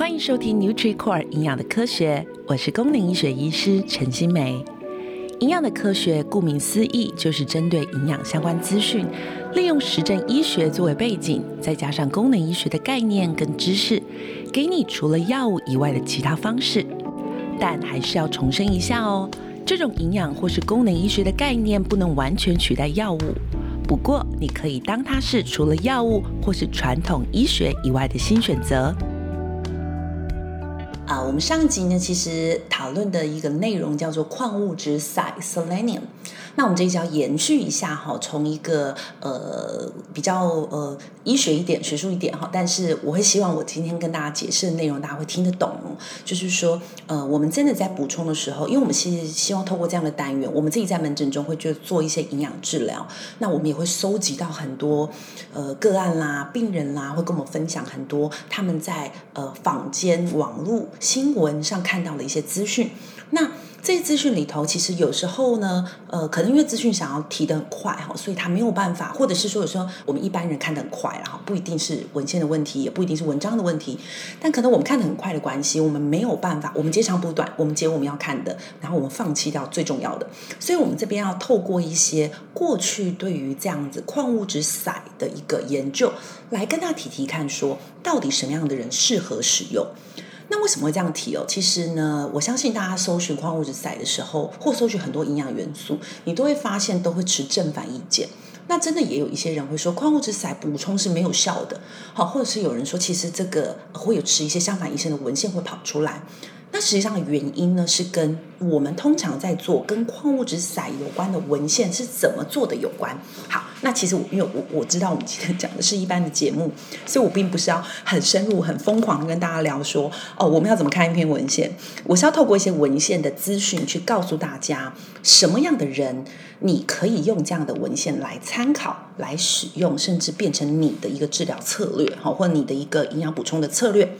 欢迎收听 NutriCore 营养的科学，我是功能医学医师陈欣湄。营养的科学，顾名思义，就是针对营养相关资讯，利用实证医学作为背景，再加上功能医学的概念跟知识，给你除了药物以外的其他方式。但还是要重申一下哦，这种营养或是功能医学的概念，不能完全取代药物。不过，你可以当它是除了药物或是传统医学以外的新选择。啊，我们上集呢，其实讨论的一个内容叫做矿物质 Selenium。那我们这一集要延续一下哈，从一个呃比较呃医学一点、学术一点哈，但是我会希望我今天跟大家解释的内容，大家会听得懂。就是说，呃，我们真的在补充的时候，因为我们其实希望透过这样的单元，我们自己在门诊中会去做一些营养治疗，那我们也会收集到很多呃个案啦、病人啦，会跟我们分享很多他们在呃坊间、网络。新闻上看到的一些资讯，那这些资讯里头，其实有时候呢，呃，可能因为资讯想要提得很快哈，所以他没有办法，或者是说有时候我们一般人看得很快，然后不一定是文献的问题，也不一定是文章的问题，但可能我们看得很快的关系，我们没有办法，我们截长补短，我们截我们要看的，然后我们放弃掉最重要的，所以我们这边要透过一些过去对于这样子矿物质硒的一个研究，来跟他提提看，说到底什么样的人适合使用。为什么会这样提哦？其实呢，我相信大家搜寻矿物质硒的时候，或搜寻很多营养元素，你都会发现都会持正反意见。那真的也有一些人会说矿物质硒补充是没有效的，好，或者是有人说其实这个会有持一些相反意见的文献会跑出来。那实际上的原因呢，是跟我们通常在做跟矿物质散有关的文献是怎么做的有关。好，那其实我因为我我知道我们今天讲的是一般的节目，所以我并不是要很深入、很疯狂的跟大家聊说哦，我们要怎么看一篇文献。我是要透过一些文献的资讯去告诉大家，什么样的人你可以用这样的文献来参考、来使用，甚至变成你的一个治疗策略，好，或你的一个营养补充的策略。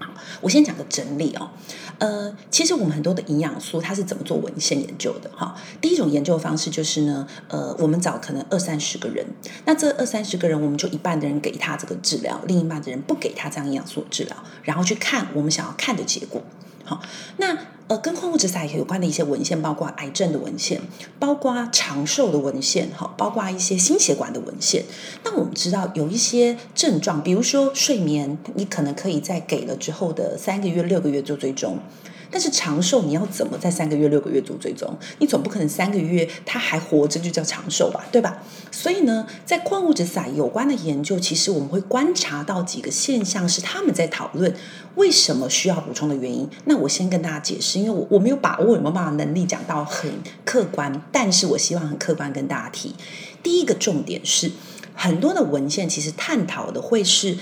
好，我先讲个整理哦。呃，其实我们很多的营养素，它是怎么做文献研究的？哈，第一种研究方式就是呢，呃，我们找可能二三十个人，那这二三十个人，我们就一半的人给他这个治疗，另一半的人不给他这样营养素治疗，然后去看我们想要看的结果。好，那呃，跟矿物质硒有关的一些文献，包括癌症的文献，包括长寿的文献，哈，包括一些心血管的文献。那我们知道有一些症状，比如说睡眠，你可能可以在给了之后的三个月、六个月做追踪。但是长寿，你要怎么在三个月、六个月做追踪？你总不可能三个月他还活着就叫长寿吧，对吧？所以呢，在矿物质硒有关的研究，其实我们会观察到几个现象，是他们在讨论为什么需要补充的原因。那我先跟大家解释，因为我我没有把握有没有办法能力讲到很客观，但是我希望很客观跟大家提。第一个重点是，很多的文献其实探讨的会是。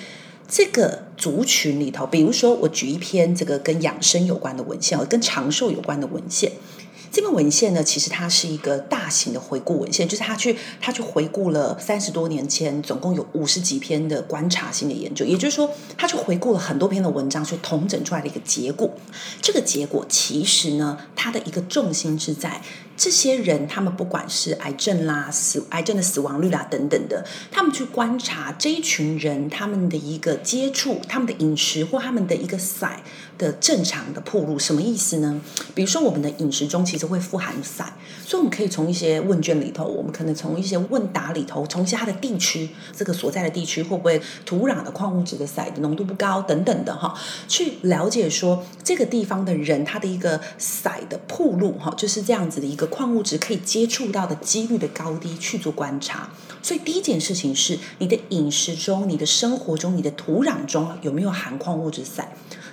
这个族群里头，比如说我举一篇这个跟养生有关的文献，跟长寿有关的文献。这篇文献呢，其实它是一个大型的回顾文献，就是他去他去回顾了三十多年前，总共有五十几篇的观察性的研究，也就是说，他去回顾了很多篇的文章，去统整出来的一个结果。这个结果其实呢，它的一个重心是在这些人，他们不管是癌症啦、死癌症的死亡率啦等等的，他们去观察这一群人他们的一个接触、他们的饮食或他们的一个硒的正常的铺路，什么意思呢？比如说我们的饮食中其实会富含硒，所以我们可以从一些问卷里头，我们可能从一些问答里头，从一些它的地区，这个所在的地区会不会土壤的矿物质的硒的浓度不高等等的哈，去了解说这个地方的人他的一个硒的铺路哈，就是这样子的一个矿物质可以接触到的几率的高低去做观察。所以第一件事情是你的饮食中、你的生活中、你的土壤中有没有含矿物质硒？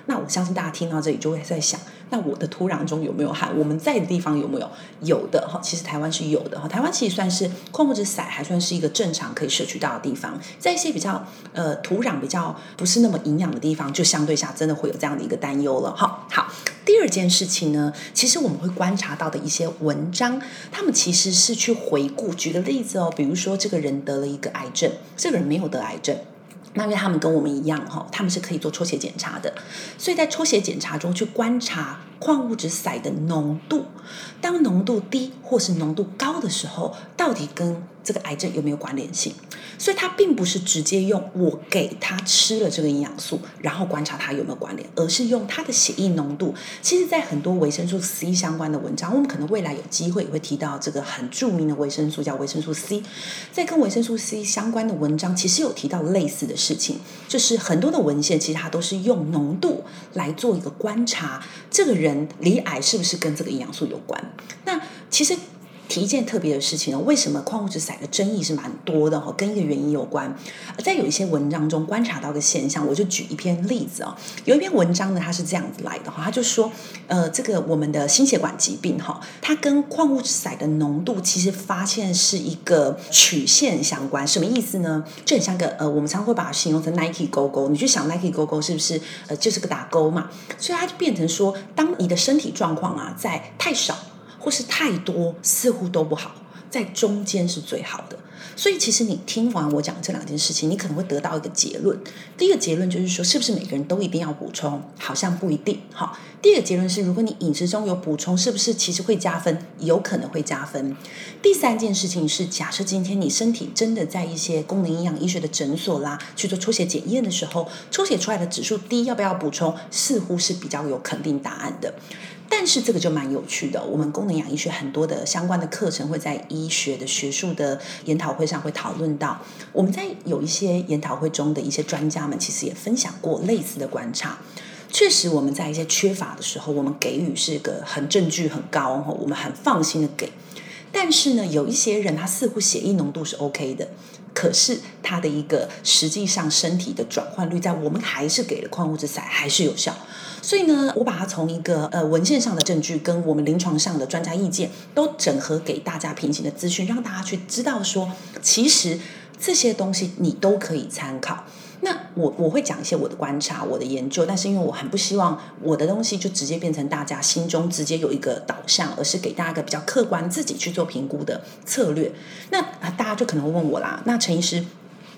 那我相信大家听到这里就会在想，那我的土壤中有没有含？我们在的地方有没有？有的哈，其实台湾是有的哈。台湾其实算是矿物质硒还算是一个正常可以摄取到的地方，在一些比较呃土壤比较不是那么营养的地方，就相对下真的会有这样的一个担忧了哈。好，第二件事情呢，其实我们会观察到的一些文章，他们其实是去回顾，举个例子哦，比如说这个人得了一个癌症，这个人没有得癌症。那因为他们跟我们一样哈，他们是可以做抽血检查的，所以在抽血检查中去观察矿物质载的浓度。当浓度低或是浓度高的时候，到底跟这个癌症有没有关联性？所以它并不是直接用我给他吃了这个营养素，然后观察它有没有关联，而是用它的血液浓度。其实，在很多维生素 C 相关的文章，我们可能未来有机会也会提到这个很著名的维生素，叫维生素 C。在跟维生素 C 相关的文章，其实有提到类似的事情，就是很多的文献其实它都是用浓度来做一个观察，这个人罹癌是不是跟这个营养素有关？那其实。提一件特别的事情哦，为什么矿物质载的争议是蛮多的哈？跟一个原因有关。在有一些文章中观察到个现象，我就举一篇例子啊。有一篇文章呢，它是这样子来的哈，他就说，呃，这个我们的心血管疾病哈，它跟矿物质载的浓度其实发现是一个曲线相关。什么意思呢？就很像个呃，我们常会把它形容成 Nike 勾勾。你去想 Nike 勾勾是不是呃就是个打勾嘛？所以它就变成说，当你的身体状况啊在太少。或是太多，似乎都不好，在中间是最好的。所以，其实你听完我讲这两件事情，你可能会得到一个结论。第一个结论就是说，是不是每个人都一定要补充？好像不一定。好，第二个结论是，如果你饮食中有补充，是不是其实会加分？有可能会加分。第三件事情是，假设今天你身体真的在一些功能营养医学的诊所啦去做抽血检验的时候，抽血出来的指数低，要不要补充？似乎是比较有肯定答案的。但是这个就蛮有趣的，我们功能营养医学很多的相关的课程会在医学的学术的研讨会上会讨论到。我们在有一些研讨会中的一些专家们，其实也分享过类似的观察。确实，我们在一些缺乏的时候，我们给予是个很证据很高，我们很放心的给。但是呢，有一些人他似乎血液浓度是 OK 的，可是他的一个实际上身体的转换率，在我们还是给了矿物质载还是有效。所以呢，我把它从一个呃文献上的证据跟我们临床上的专家意见都整合给大家平行的资讯，让大家去知道说，其实这些东西你都可以参考。那我我会讲一些我的观察、我的研究，但是因为我很不希望我的东西就直接变成大家心中直接有一个导向，而是给大家一个比较客观、自己去做评估的策略。那大家就可能会问我啦，那陈医师。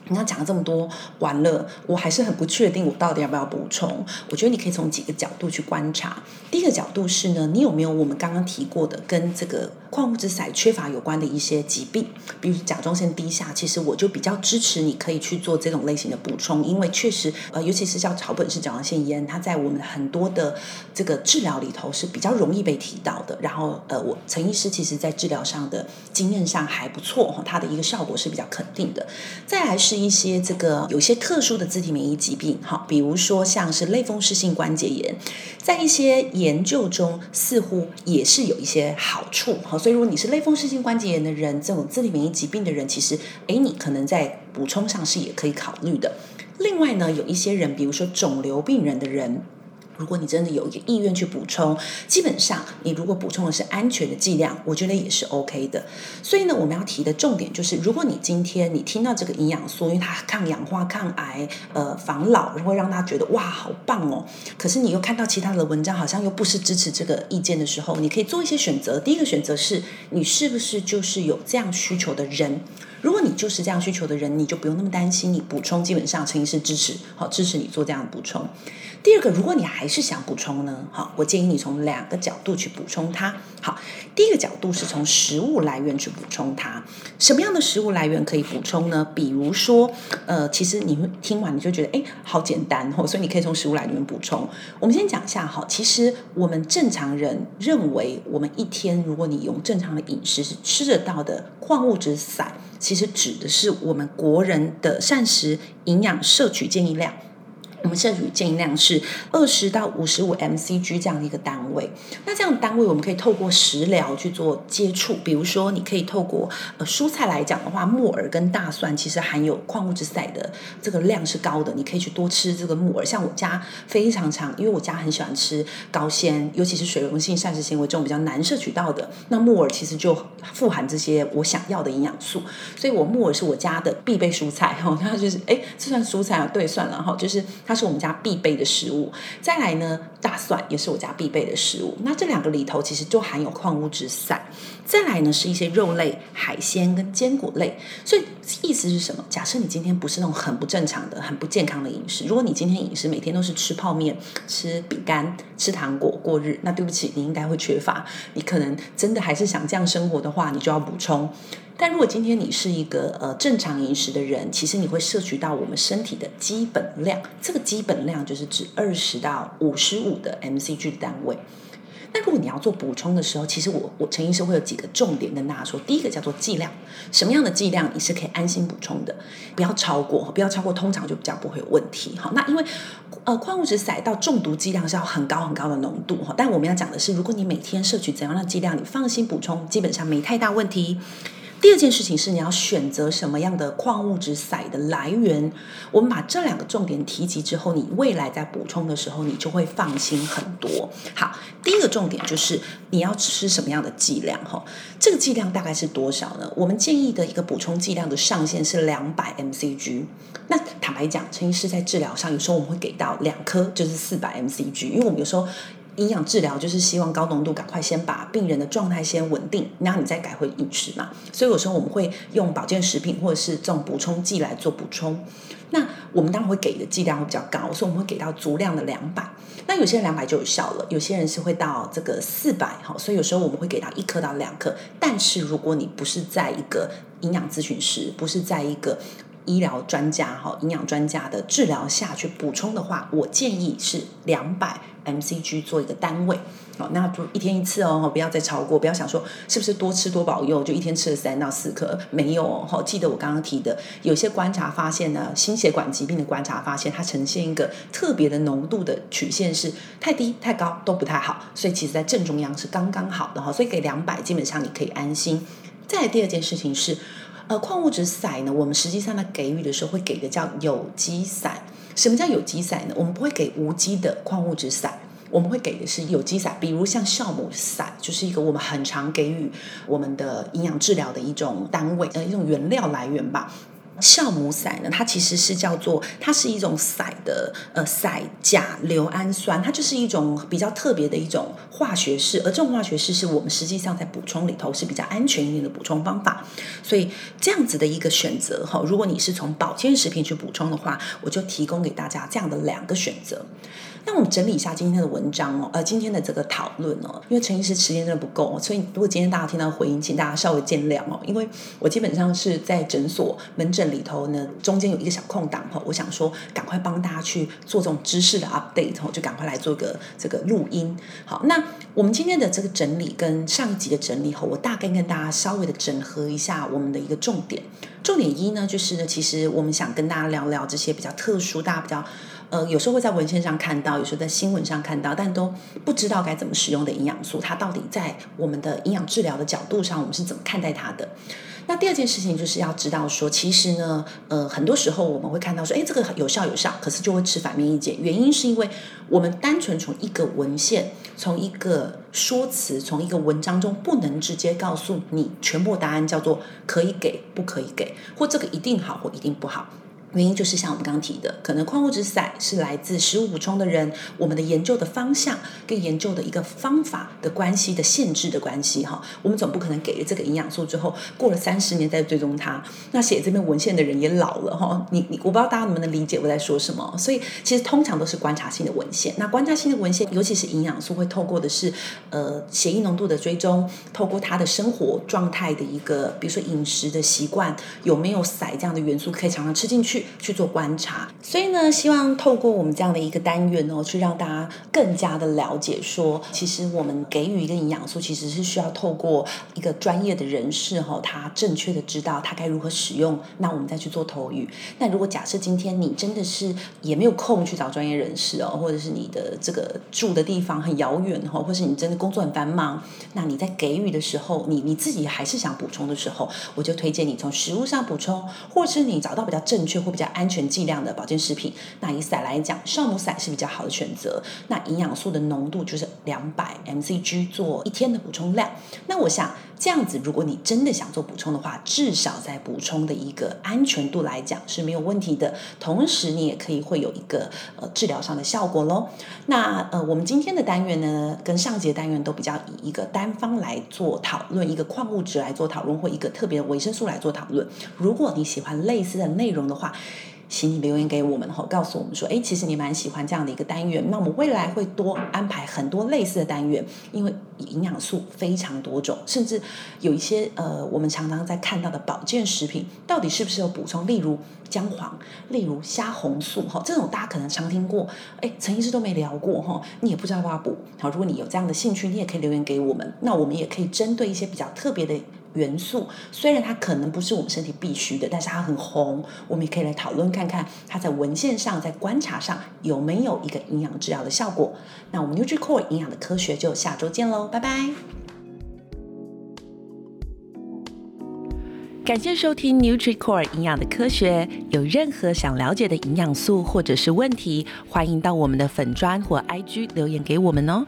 你要讲了这么多，完了，我还是很不确定，我到底要不要补充？我觉得你可以从几个角度去观察。第一个角度是呢，你有没有我们刚刚提过的跟这个矿物质载缺乏有关的一些疾病，比如甲状腺低下，其实我就比较支持你可以去做这种类型的补充，因为确实，呃，尤其是像草本式甲状腺炎，它在我们很多的这个治疗里头是比较容易被提到的。然后，呃，我陈医师其实在治疗上的经验上还不错，它的一个效果是比较肯定的。再来是。一些这个有些特殊的自体免疫疾病，哈，比如说像是类风湿性关节炎，在一些研究中似乎也是有一些好处，哈，所以如果你是类风湿性关节炎的人，这种自体免疫疾病的人，其实，诶，你可能在补充上是也可以考虑的。另外呢，有一些人，比如说肿瘤病人的人。如果你真的有一个意愿去补充，基本上你如果补充的是安全的剂量，我觉得也是 OK 的。所以呢，我们要提的重点就是，如果你今天你听到这个营养素，因为它抗氧化、抗癌、呃防老，会让他觉得哇好棒哦。可是你又看到其他的文章好像又不是支持这个意见的时候，你可以做一些选择。第一个选择是你是不是就是有这样需求的人？如果你就是这样需求的人，你就不用那么担心，你补充基本上陈医师支持，好支持你做这样的补充。第二个，如果你还是想补充呢，好，我建议你从两个角度去补充它。好，第一个角度是从食物来源去补充它。什么样的食物来源可以补充呢？比如说，呃，其实你听完你就觉得，哎，好简单哦，所以你可以从食物来源补充。我们先讲一下哈，其实我们正常人认为，我们一天如果你用正常的饮食是吃得到的矿物质散，其实指的是我们国人的膳食营养摄取建议量。我们摄取建议量是二十到五十五 mcg 这样的一个单位。那这样的单位，我们可以透过食疗去做接触。比如说，你可以透过呃蔬菜来讲的话，木耳跟大蒜其实含有矿物质载的这个量是高的，你可以去多吃这个木耳。像我家非常常，因为我家很喜欢吃高纤，尤其是水溶性膳食纤维这种比较难摄取到的，那木耳其实就富含这些我想要的营养素。所以我木耳是我家的必备蔬菜。哈，它就是哎，这算蔬菜啊？对，算了哈，就是它。是我们家必备的食物。再来呢，大蒜也是我家必备的食物。那这两个里头其实就含有矿物质散。再来呢，是一些肉类、海鲜跟坚果类。所以意思是什么？假设你今天不是那种很不正常的、很不健康的饮食，如果你今天饮食每天都是吃泡面、吃饼干、吃糖果过日，那对不起，你应该会缺乏。你可能真的还是想这样生活的话，你就要补充。但如果今天你是一个呃正常饮食的人，其实你会摄取到我们身体的基本量，这个基本量就是指二十到五十五的 mcg 的单位。那如果你要做补充的时候，其实我我陈医师会有几个重点跟大家说。第一个叫做剂量，什么样的剂量你是可以安心补充的，不要超过，不要超过，通常就比较不会有问题。好，那因为呃矿物质硒到中毒剂量是要很高很高的浓度哈，但我们要讲的是，如果你每天摄取怎样的剂量，你放心补充，基本上没太大问题。第二件事情是你要选择什么样的矿物质硒的来源。我们把这两个重点提及之后，你未来在补充的时候，你就会放心很多。好，第一个重点就是你要吃什么样的剂量哈？这个剂量大概是多少呢？我们建议的一个补充剂量的上限是两百 mcg。那坦白讲，陈医师在治疗上有时候我们会给到两颗，就是四百 mcg，因为我们有时候。营养治疗就是希望高浓度赶快先把病人的状态先稳定，然后你再改回饮食嘛。所以有时候我们会用保健食品或者是这种补充剂来做补充。那我们当然会给的剂量会比较高，所以我们会给到足量的两百。那有些人两百就有效了，有些人是会到这个四百哈。所以有时候我们会给到一颗到两颗。但是如果你不是在一个营养咨询师，不是在一个医疗专家哈营养专家的治疗下去补充的话，我建议是两百。mcg 做一个单位，好，那就一天一次哦，不要再超过，不要想说是不是多吃多保佑，就一天吃了三到四颗，没有哦。记得我刚刚提的，有些观察发现呢，心血管疾病的观察发现，它呈现一个特别的浓度的曲线是太低太高都不太好，所以其实在正中央是刚刚好的哈，所以给两百基本上你可以安心。再来第二件事情是，呃，矿物质散呢，我们实际上在给予的时候会给的叫有机散。什么叫有机散呢？我们不会给无机的矿物质散，我们会给的是有机散，比如像酵母散，就是一个我们很常给予我们的营养治疗的一种单位，呃，一种原料来源吧。酵母硒呢，它其实是叫做，它是一种硒的呃硒甲硫氨酸，它就是一种比较特别的一种化学式，而这种化学式是我们实际上在补充里头是比较安全一点的补充方法，所以这样子的一个选择哈，如果你是从保健食品去补充的话，我就提供给大家这样的两个选择。那我们整理一下今天的文章哦，呃，今天的这个讨论哦，因为陈医师时间真的不够哦，所以如果今天大家听到回音，请大家稍微见谅哦，因为我基本上是在诊所门诊里头呢，中间有一个小空档哈，我想说赶快帮大家去做这种知识的 update 哦，就赶快来做个这个录音。好，那我们今天的这个整理跟上一集的整理后，我大概跟大家稍微的整合一下我们的一个重点。重点一呢，就是呢，其实我们想跟大家聊聊这些比较特殊，大家比较。呃，有时候会在文献上看到，有时候在新闻上看到，但都不知道该怎么使用的营养素，它到底在我们的营养治疗的角度上，我们是怎么看待它的？那第二件事情就是要知道说，其实呢，呃，很多时候我们会看到说，哎，这个有效有效，可是就会持反面意见，原因是因为我们单纯从一个文献、从一个说辞、从一个文章中，不能直接告诉你全部答案，叫做可以给，不可以给，或这个一定好，或一定不好。原因就是像我们刚刚提的，可能矿物质硒是来自食物补充的人，我们的研究的方向跟研究的一个方法的关系的限制的关系哈，我们总不可能给了这个营养素之后，过了三十年再追踪它，那写这篇文献的人也老了哈，你你我不知道大家能不能理解我在说什么，所以其实通常都是观察性的文献，那观察性的文献，尤其是营养素会透过的是呃血液浓度的追踪，透过他的生活状态的一个，比如说饮食的习惯有没有硒这样的元素可以常常吃进去。去做观察，所以呢，希望透过我们这样的一个单元哦，去让大家更加的了解说，其实我们给予一个营养素，其实是需要透过一个专业的人士哈，他正确的知道他该如何使用，那我们再去做投予。那如果假设今天你真的是也没有空去找专业人士哦，或者是你的这个住的地方很遥远哈，或是你真的工作很繁忙，那你在给予的时候，你你自己还是想补充的时候，我就推荐你从食物上补充，或是你找到比较正确或比较安全剂量的保健食品，那以散来讲，酵母散是比较好的选择。那营养素的浓度就是两百 mcg 做一天的补充量。那我想这样子，如果你真的想做补充的话，至少在补充的一个安全度来讲是没有问题的。同时，你也可以会有一个呃治疗上的效果喽。那呃，我们今天的单元呢，跟上节单元都比较以一个单方来做讨论，一个矿物质来做讨论，或一个特别的维生素来做讨论。如果你喜欢类似的内容的话，请你留言给我们，后告诉我们说，哎，其实你蛮喜欢这样的一个单元。那我们未来会多安排很多类似的单元，因为营养素非常多种，甚至有一些呃，我们常常在看到的保健食品，到底是不是有补充？例如姜黄，例如虾红素，哈，这种大家可能常听过，哎，陈医师都没聊过，哈，你也不知道要不要补。好，如果你有这样的兴趣，你也可以留言给我们，那我们也可以针对一些比较特别的。元素虽然它可能不是我们身体必须的，但是它很红，我们也可以来讨论看看它在文献上、在观察上有没有一个营养治疗的效果。那我们 NutriCore 营养的科学就下周见喽，拜拜！感谢收听 NutriCore 营养的科学，有任何想了解的营养素或者是问题，欢迎到我们的粉砖或 IG 留言给我们哦。